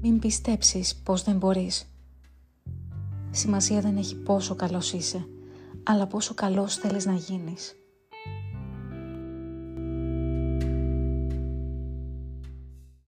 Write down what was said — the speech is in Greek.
Μην πιστέψεις πως δεν μπορείς. Σημασία δεν έχει πόσο καλός είσαι, αλλά πόσο καλός θέλεις να γίνεις.